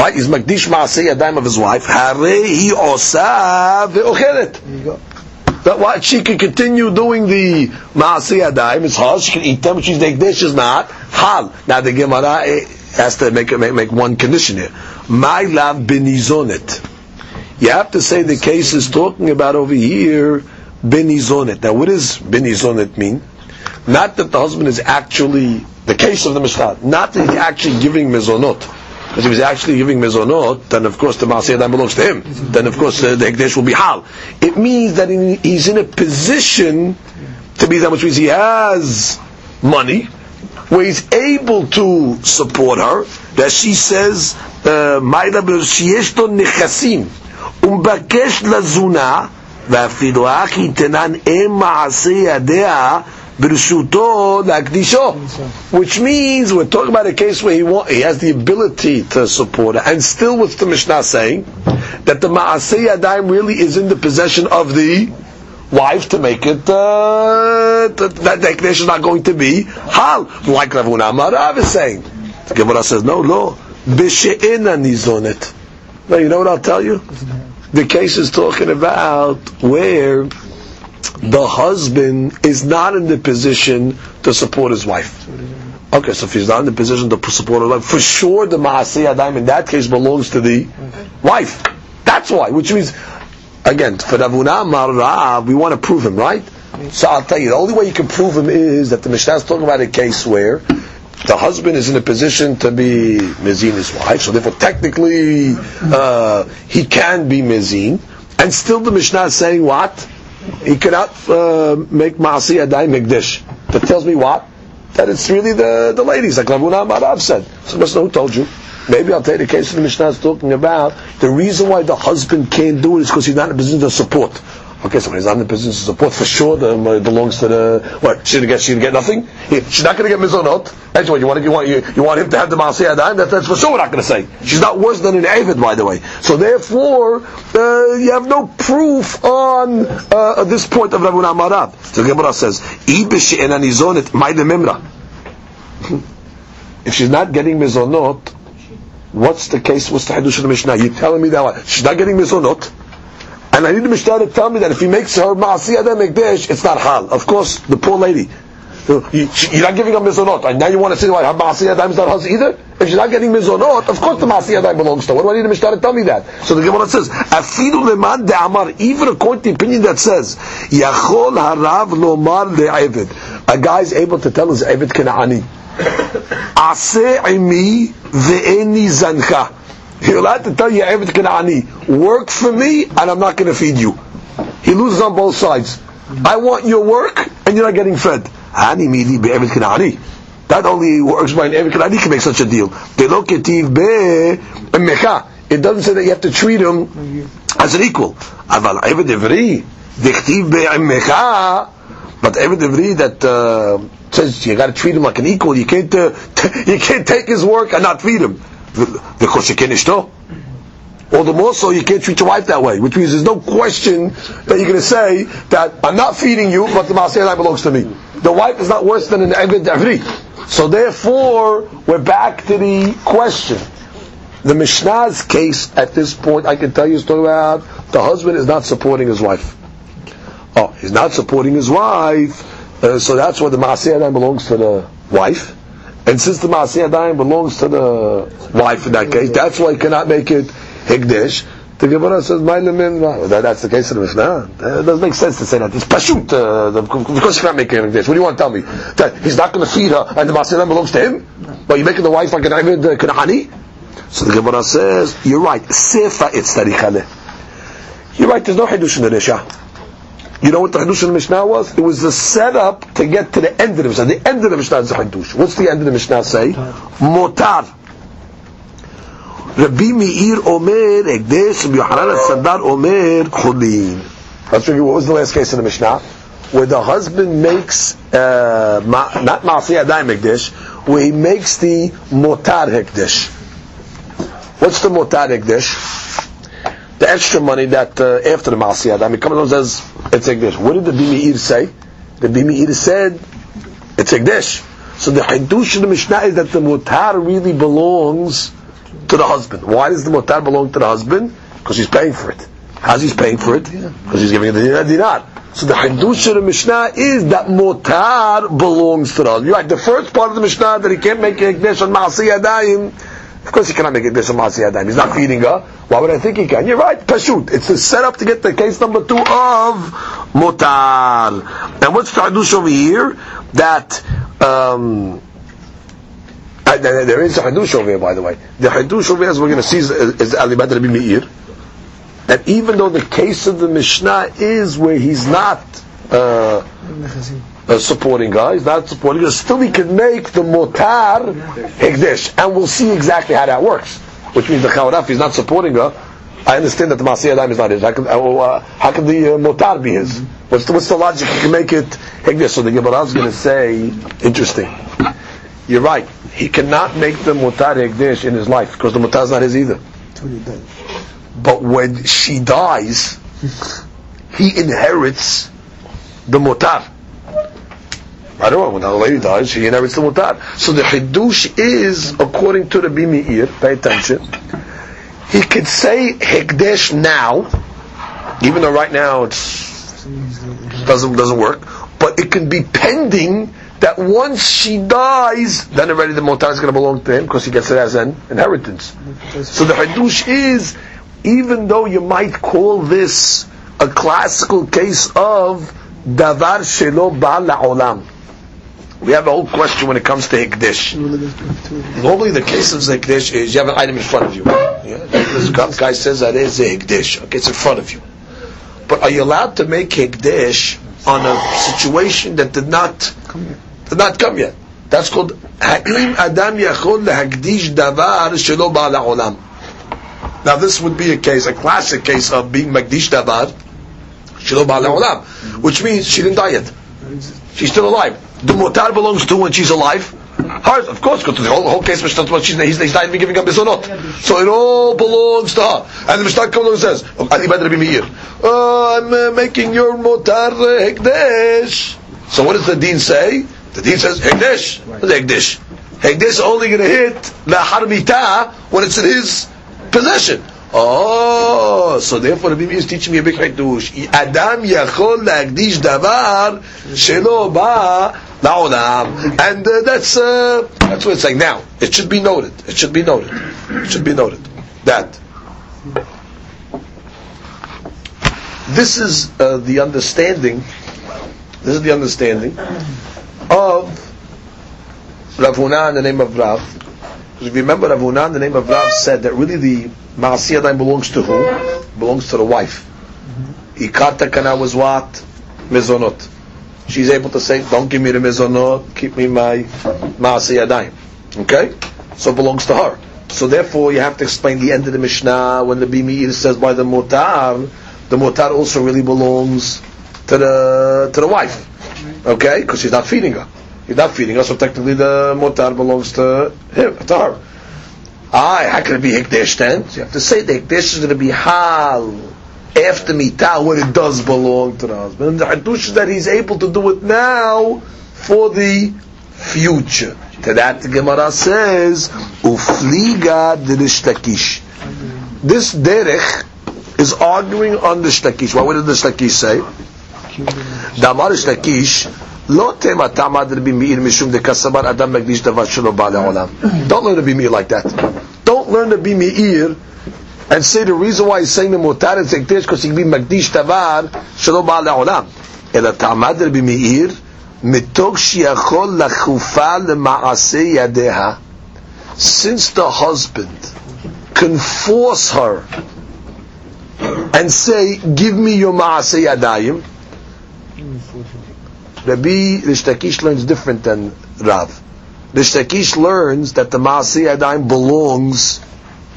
Right? He's Magdish Maaseh Yadayim of his wife. Harei osa ve'ocheret. That what she can continue doing the Maaseh Yadayim, it's hard, she can eat them, she's Negdesh is not. Hal. Now the Gemara eh, has to make, make, make one condition here. My love benizonet. You have to say the case is talking about over here benizonet. Now what does benizonet mean? Not that the husband is actually, the case of the Mishnah, not that he's actually giving mizonot Because if he's actually giving mezonot, then of course the Maaseh Yadayim belongs to him. Then of course uh, the Hekdesh will be Hal. It means that he- he's in a position to be that, which means he has money, where he's able to support her, that she says, "Ma'ida שיש לו נכסים, ומבקש לזונה, ואפילו אך יתנן אם מעשה ידיה Birshuto Lakdisho. Which means we're talking about a case where he want, he has the ability to support it. And still with the Mishnah saying that the maasei Yadayim really is in the possession of the wife to make it uh, to, that declaration is not going to be hal like Rav Amarav is saying. The Gemara says no, no, b'she'ena nizonet. Now you know what I'll tell you. The case is talking about where the husband is not in the position to support his wife. Okay, so if he's not in the position to support his wife, for sure the Maaseh Adaim in that case belongs to the wife. That's why, which means, again, for Rav Huna Marav, we want to prove him, right? So I'll tell you, the only way you can prove him is that the Mishnah is talking about a case where the husband is in a position to be mezin his wife, so therefore technically uh, he can be mezin, and still the Mishnah is saying what? He cannot uh, make maasi adai mekdesh. That tells me what? That it's really the, the ladies, like Rav Huna Marav said. So must know who told you. Maybe I'll you the case of the Mishnah is talking about the reason why the husband can't do it is because he's not in a position to support. Okay, so he's not in a position to support, for sure, the, belongs to the what? She's gonna get, she's gonna get nothing. He, she's not gonna get mizonot. That's what you want. You want you, you want him to have the maaseh adayim. That, that's for sure. We're not gonna say she's not worse than an avid, by the way. So therefore, uh, you have no proof on uh, this point of Rav Amarav. So the Gemara says, "Ibish enanizonet ma'ide memra." If she's not getting mizonot, what's the case? What's the hadush of the Mishnah? You're telling me that what? she's not getting mizonot. And I need the Mishnah to tell me that if he makes her Ma'asi Adam Mekdesh, it's not Hal. Of course, the poor lady. You- You're not giving her Mizonot. And now you want to say why her Ma'asi Adam is not Hal either? If she's not getting Mizonot, of course the Ma'asi Adam belongs to her. What do I need the Mishnah to tell me that? So the Gemara says, Afidu leman de'amar, even according to the opinion that says, Yachol harav lomar le'evid. A guy is able to tell his Evid Kena'ani. <coughs> Aseh imi ve'eni zancha. You're allowed to tell your Eved Kanani, work for me and I'm not going to feed you. He loses on both sides. I want your work and you're not getting fed. Hani midi be'Eved Kanani. That only works by an Eved Kanani can make such a deal. Delo ketiv be'emecha. It doesn't say that you have to treat him as an equal. Aval be'emecha. But Eved Ivri that uh, says you got to treat him like an equal. You can't uh, <laughs> you can't take his work and not feed him. You can't ishto. All the more so you can't treat your wife that way, which means there's no question that you're going to say that I'm not feeding you, but the Maaseh belongs to me. The wife is not worse than an Eved Avri. So therefore, we're back to the question. The Mishnah's case at this point, I can tell you, is talking about the husband is not supporting his wife. Oh, he's not supporting his wife, uh, so that's why the Maaseh belongs to the wife. And since the Maaseh Adayim belongs to the wife in that case, that's why he cannot make it Higdish. The Gemara says, "Ma'ilem that, That's the case of the Mishnah. It doesn't make sense to say that. It's Pashut. Uh, because he cannot make it Higdish. What do you want to tell me? That he's not going to feed her and the Maaseh Adayim belongs to him? But you're making the wife like an Ibid uh, Kanahani? So the Gemara says, you're right. Sefa it's tarikhale. You're right, there's no Hidush in the Risha. You know what the Hadush in the Mishnah was? It was the setup to get to the end of the Mishnah. The end of the Mishnah is the Hadush. What's the end of the Mishnah say? Motar. Rabbi Meir Omer Egdesh, Yohanan Sandlar Omer Chulin. Let's review what was the last case in the Mishnah? Where the husband makes, uh, ma, not Maaseh Adayim Egdesh, where he makes the Motar Hekdesh. What's the Motar Hekdesh? The extra money that uh, after the Masiyad, I mean, comes along says it's Ekdesh. What did the Bimi'ir say? The Bimi'ir said it's Ekdesh. So the Hidush of the Mishnah is that the Mutar really belongs to the husband. Why does the Mutar belong to the husband? Because he's paying for it. How's he's paying for it? Because he's giving it the dinar. So the Hidush of the Mishnah is that Mutar belongs to the husband. You're right. The first part of the Mishnah that he can't make Ekdesh on Masiyadayim of course he cannot make it this Masi Adam. He's not feeding her. Why would I think he can? You're right, Pashut. It's the setup to get the case number two of Motar. And what's the Hadush over here? That um, Uh, there is a hadush over here, by the way. The hadush over here, as we're going to see, is, Ali Badr Rabbi Meir. That even though the case of the Mishnah is where he's not uh, a supporting guy, he's not supporting guy, still he can make the motar hekdesh, and we'll see exactly how that works. Which means the chawaraf he's not supporting her. I understand that the Masiyah Adam is not his. How can, uh, how can the uh, motar be his? What's the, what's the logic? He can make it hekdesh. So the Gemara is going to say, interesting. You're right. He cannot make the mutar hekdesh in his life because the mutar is not his either. But when she dies, he inherits the mutar. Don't know, when a lady dies, she inherits the mutar. So the hidush is, according to the Meir, pay attention, he could say hekdesh now, even though right now it doesn't doesn't work, but it can be pending that once she dies, then already the mutar is going to belong to him because he gets it as an inheritance. So the hadush is, even though you might call this a classical case of davar shelo ba la'olam. We have a whole question when it comes to hikdish. Normally, the case of hikdish is you have an item in front of you. Yeah? This guy says that is a hikdish. Okay, it's in front of you. But are you allowed to make hikdish on a situation that did not did not come yet? That's called Ha'im Adam Yachol Lahagdish Davar Shelo Ba La'olam. Now this would be a case, a classic case of being Magdish Davar Shelo Ba La'olam, which means she didn't die yet. She's still alive. The motar belongs to when she's alive. Hers, of course, because the whole, whole case Mishnah she's, he's, he's not even giving up bizonot. So it all belongs to her. And the Mishnah comes along and says, Ali Rabbi Meir, oh, I'm uh, making your motar uh, hekdesh. So what does the dean say? The dean says, hekdesh. What's hekdesh? Hekdesh only going to hit lahar harmita when it's in his possession. Oh, so therefore the Bibi is teaching me a big hadush. Adam yachol lagdish davar shelo ba la'olam, and uh, that's uh, that's what it's saying. Now it should be noted. It should be noted. It should be noted that this is uh, the understanding. This is the understanding of Rav Huna in the name of Rav. Because if you remember, Rav Huna the name of Rav said that really the Maasiyah belongs to who? Belongs to the wife. Mm-hmm. Ikata kana was what? Mizonot. She's able to say, don't give me the mizonot, keep me my Maasiyah Okay? So it belongs to her. So therefore, you have to explain the end of the Mishnah when the Bimir says by the Mutar, the Mutar also really belongs to the to the wife. Okay? Because she's not feeding her. Not feeding her, so technically the Mutar belongs to him, to her. How can it be Hikdesh then? So you have to say the Hikdesh is going to be Hal after Mitah when it does belong to the husband. And the Hadush is that he's able to do it now for the future. To that the Gemara says, Ufliga Dirishtakish. This derech is arguing on the shtakish. What did the shtakish say? Damar shtakish, לא תמה תעמד רבי מאיר משום דקסבר אדם מקדיש דבר שלא בא לעולם. Don't learn to be meir like that. Don't learn to be meir and say the reason why he's saying the mutar is hekdesh because he can be מקדיש דבר שלא בא לעולם. אלא תעמד רבי מאיר מתוך שיכול לחופה למעשה ידיה. Since the husband can force her and say, give me your maaseh yadayim, Rabbi Reish Lakish learns different than Rav. Rishtakish learns that the Maaseh Yadayim belongs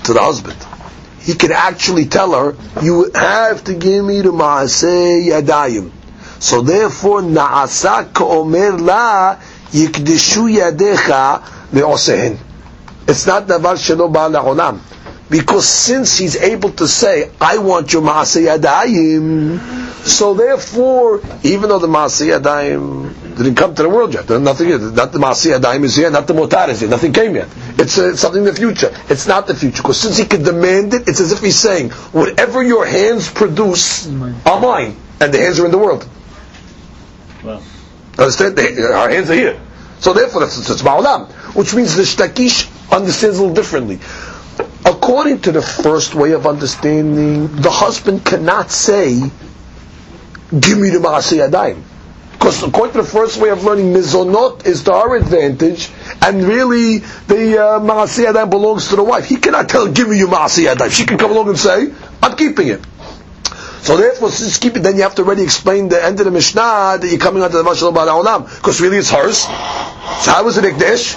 to the husband. He can actually tell her, you have to give me the Maaseh Yadayim. So therefore, Na'asa ka'omer la yikdishu yadecha le'osehin. It's not davar shelo ba la'olam. Because since he's able to say, I want your Maaseh Yadayim, so therefore, even though the Maaseh Yadayim didn't come to the world yet, nothing yet, not the Maaseh Yadayim is here, not the Motar is here, nothing came yet. It's uh, something in the future. It's not the future. Because since he can demand it, it's as if he's saying, whatever your hands produce are mine, and the hands are in the world. Well. Understand? The, our hands are here. So therefore, that's it's Ma'olam. Which means the Shtakish understands a little differently. According to the first way of understanding, the husband cannot say, give me the Maaseh Yadayim. Because according to the first way of learning, mizonot is to our advantage, and really the uh, ma'asiyah belongs to the wife. He cannot tell, give me your ma'asiyah She can come along and say, I'm keeping it. So therefore, since keep it, then you have to already explain the end of the Mishnah that you're coming under the Mashal Olam, because really it's hers. So how is it Ikdesh?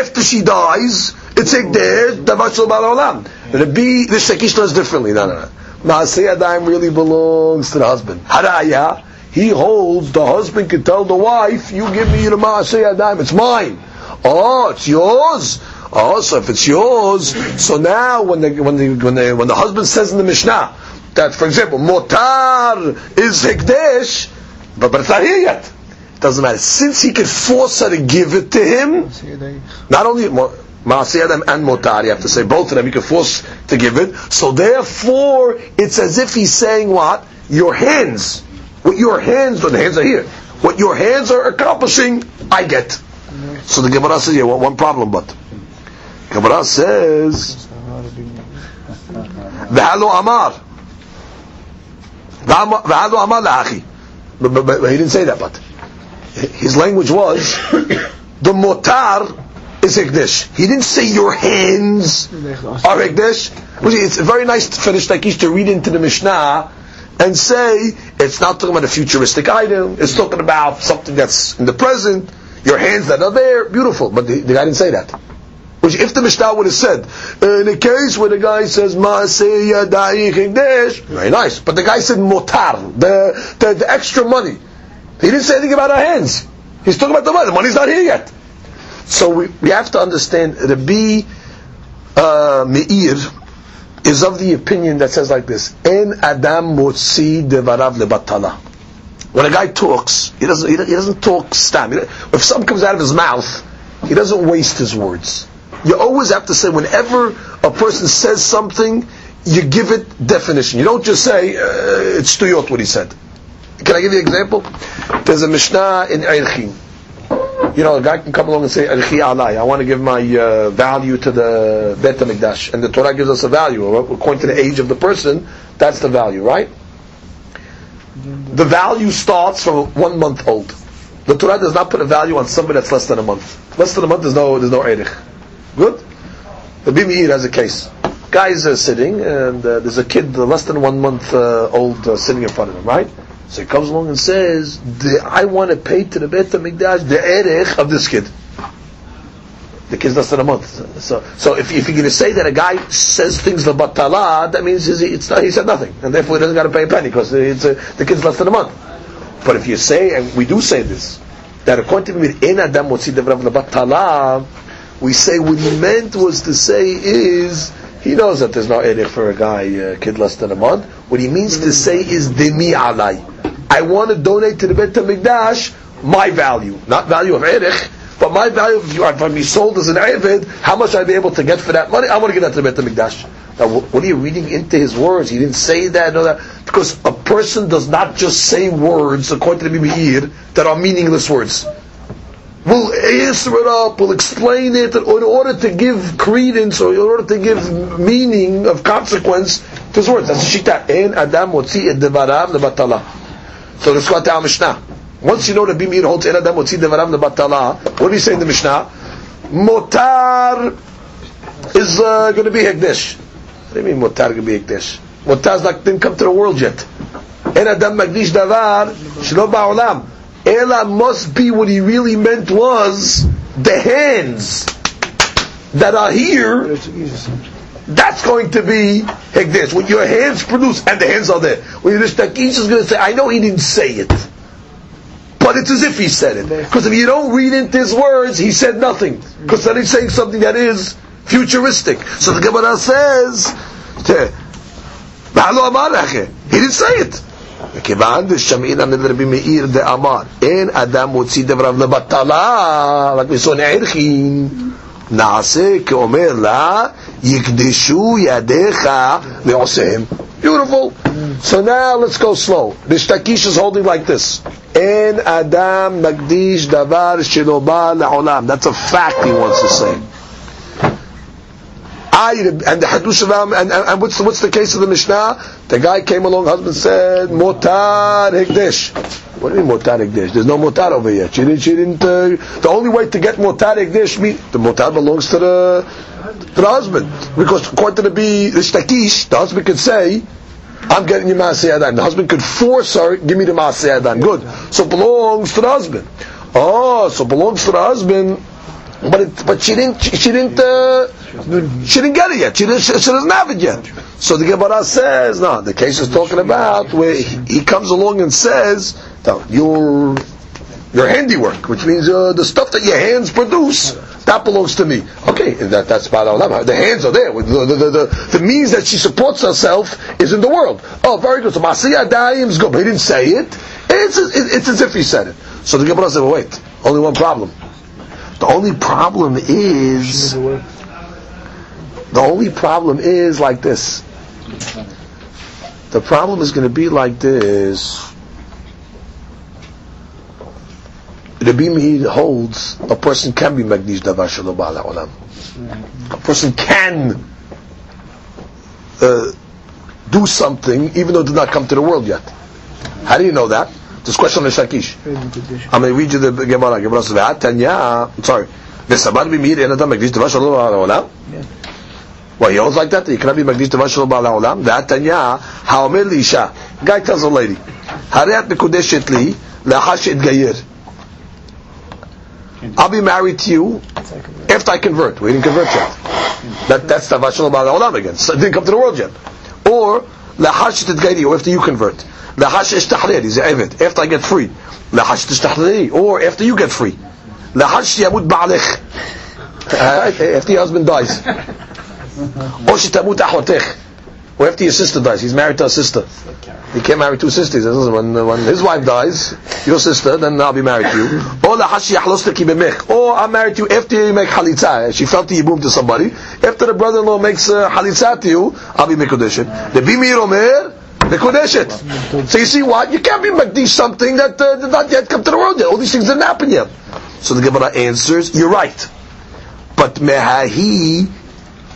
After she dies, it's Ikdesh, the Mashal Olam. The B, the Shekish does differently. No, no, no. Maaseh really belongs to the husband. Haraya, he holds the husband can tell the wife, you give me the Maaseh Adayim, it's mine. Oh, it's yours. Oh, so if it's yours, so now when the when the when the when the husband says in the Mishnah that, for example, motar is hekdesh, but but it's not here yet. It doesn't matter since he can force her to give it to him. Not only Ma'asiyadam and Motar, you have to say both of them, you can force to give it. So therefore, it's as if he's saying what? Your hands. What your hands, the hands are here. What your hands are accomplishing, I get. So the Gemara says, yeah, one problem, but. Gemara says, V'halo amar. V'halo amar la'achi. But, but he didn't say that, but his language was, <coughs> the motar is Hekdesh. He didn't say your hands are Hekdesh. It's very nice to finish like to read into the Mishnah and say it's not talking about a futuristic item. It's talking about something that's in the present. Your hands that are there, beautiful. But the, the guy didn't say that. Which if the Mishnah would have said, in a case where the guy says, very nice. But the guy said motar, the, the, the extra money. He didn't say anything about our hands. He's talking about the money. The money's not here yet. So we, we have to understand Rabbi uh, Meir is of the opinion that says like this: En Adam motzi devarav lebatala. When a guy talks, he doesn't he doesn't talk stam. If something comes out of his mouth, he doesn't waste his words. You always have to say whenever a person says something, you give it definition. You don't just say uh, it's stuyot what he said. Can I give you an example? There's a Mishnah in Eirchin you know, a guy can come along and say, I want to give my uh, value to the Bet HaMikdash. And the Torah gives us a value. According to the age of the person, that's the value, right? The value starts from one month old. The Torah does not put a value on somebody that's less than a month. Less than a month, there's no, there's no erich. Good? The Bimir has a case. Guys are sitting, and uh, there's a kid less than one month uh, old uh, sitting in front of him, right? So he comes along and says, I want to pay to the Beit HaMikdash the erech of this kid. The kid's less than a month. So, so if, if you're going to say that a guy says things the batala, that means it's not, he said nothing, and therefore he doesn't got to pay a penny because it's a, the kid's less than a month. But if you say, and we do say this, that according to me, Adam we say what he meant was to say is he knows that there's no erech for a guy, a kid less than a month. What he means to say is demi alai. I want to donate to the Beit HaMikdash my value, not value of erech, but my value if, you, if I'm sold as an Eved, how much I'd be able to get for that money, I want to get that to the Beit HaMikdash. Now, what are you reading into his words? He didn't say that, no, that, because a person does not just say words, according to the Meir, that are meaningless words. We'll answer it up, we'll explain it in order to give credence or in order to give meaning of consequence to his words. That's shita. En adam motzi et devarav lebatala. So let's go to our Mishnah. Once you know the Bimir holds Adam Motzi Devaram the Batala, what do you say in the Mishnah? Motar is uh, going to be Hekdesh. What do you mean Motar going to be Hekdesh? Motar not, didn't come to the world yet. En Adam Magdish Davar Shlo Ba'olam. Ela must be what he really meant was the hands that are here that's going to be Hekdesh. What your hands produce, and the hands are there. When the Shtakish is going to say, I know he didn't say it. But it's as if he said it. Because if you don't read into his words, he said nothing. Because then he's saying something that is futuristic. So the Gemara says, he didn't say it. מכיוון דשמעין ענד רבי מאיר דאמר אין אדם מוציא דבריו לבטלה רק משונא ערכין נעשה כאומר לה Yikdishu yadecha le'oseim. Beautiful. So now let's go slow. The Shtakish is holding like this. En Adam Nagdish Davar Shiloba La'olam. That's a fact he wants to say. And the hadush of and, and, what's the, what's the case of the Mishnah? The guy came along, husband said, "Motar hekdesh." What do you mean motar hekdesh? There's no motar over here. She didn't. She didn't. Uh, the only way to get motar hekdesh mean the motar belongs to the to the husband because according to the the shtakish, the husband could say. I'm getting you Maaseh The husband could force her, give me the Maaseh Good. So it belongs to the husband. Oh, so it belongs to the husband, but it, but she didn't, she, didn't, uh, she didn't get it yet. She, didn't, she, she doesn't have it yet. So the Gemara says, no, the case is talking about where he, comes along and says, no, your, your handiwork, which means uh, the stuff that your hands produce, that belongs to me. Okay, that, that's Ba'al Olam. The hands are there. The, the, the, the, the means that she supports herself is in the world. Oh, very good. So Masiyah Daim is good, but he didn't say it. It's, it's as if he said it. So the Gemara said, well, wait, only one problem. The only problem is the only problem is like this. The problem is going to be like this. Rabbi Meir holds a person can be magdish davar shalom olam. A person can uh, do something even though it did not come to the world yet. How do you know that? This question is Shakish. I'm going to read you the Gemara. Gemara says, "Tanya, sorry, v'samad b'mir en adam magdish devash lo ba'al Well, he holds like that. He cannot be magdish devash lo ba'al olam. V'atanya ha'omer liisha. Guy tells a lady, "Hareat mekudeshet li lahash etgayer." I'll be married to you after I convert. We didn't convert yet. That, that's Tavash Olam again. So didn't come to the world yet. Or לאחר שתתגיירי, or after you convert. לאחר שאשתחרר, he's an עבד, after I get free. לאחר שתשתחררי, or after you get free. לאחר שימות בעלך, <laughs> after your husband dies, <laughs> או שתמות אחותך, or after your sister dies, he's married to a sister. He can't marry two sisters. When, when his wife dies, your sister, then I'll be married to you. Or I'm married to you after you make halitza. She felt the yibum to somebody. After the brother-in-law makes uh, halitza to you, I'll be mekodeshet. The bimir omer, mekodeshet. So you see what? You can't be makdish something that uh, did not yet come to the world yet. All these things didn't happen yet. So the Gemara answers, you're right. But mehahi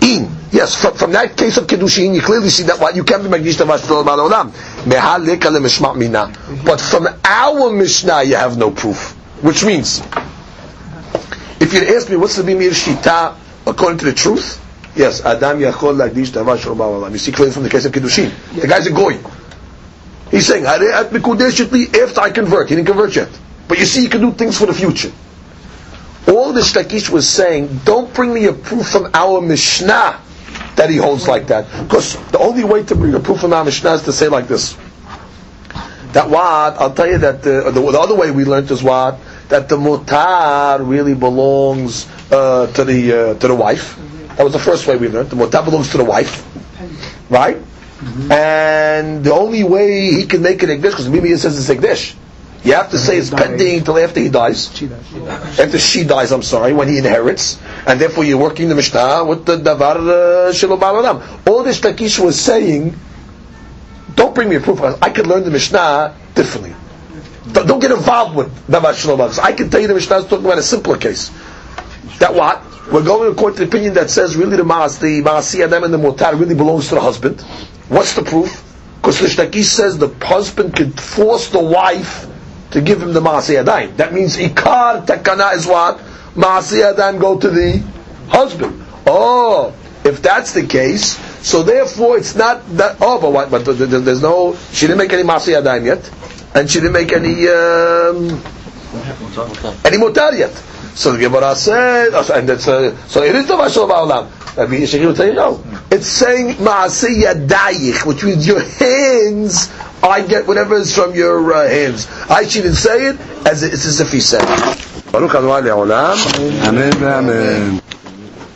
in. Yes, from, from that case of Kiddushin, you clearly see that what you can't be Magdish Tavash Olam. Mina. But from our Mishnah, you have no proof. Which means, if you'd ask me, what's the Bimir Shita according to the truth? Yes, Adam Yachol Lagdish Tavash Olam. You see clearly from the case of Kiddushin. The guy's a goy. He's saying, after I convert. He didn't convert yet. But you see, he can do things for the future. All the Shtakish was saying, don't bring me a proof from our Mishnah that he holds like that. Because the only way to bring a proof from our Mishnah is to say like this. That what? I'll tell you that the, the, the other way we learned is what? That the mutar really belongs uh, to the uh, to the wife. That was the first way we learned. The mutar belongs to the wife, right? Mm-hmm. And the only way he can make it ekdesh because Mimi says it's ekdesh. You have to say it's pending until after he dies. After she dies, I'm sorry, when he inherits. And therefore you're working the Mishnah with the Davar uh, Shiloh All this Takish was saying, don't bring me a proof. I could learn the Mishnah differently. Don't get involved with Davar Shiloh I can tell you the Mishnah is talking about a simpler case. That what? We're going according to the opinion that says really the Maas, the Maasi Adam and the Motar really belongs to the husband. What's the proof? Because the Shtakish says the husband could force the wife to give him the Yadayim. That means Ikar Takana is what? Yadayim go to the husband. Oh, if that's the case, so therefore it's not that, oh, but what, but there's no, she didn't make any Yadayim yet, and she didn't make any, um, any Mutar yet. So the Gemara said, oh, and that's, uh, so it is the Mashal Ba'olam. Rabbi Yishakir will tell you no. It's saying Maaseh Yadayich, which means your hands I get whatever is from your uh, hands. I didn't say it as it's as if he said. Baruch Adonai Le'olam. Amen. Amen.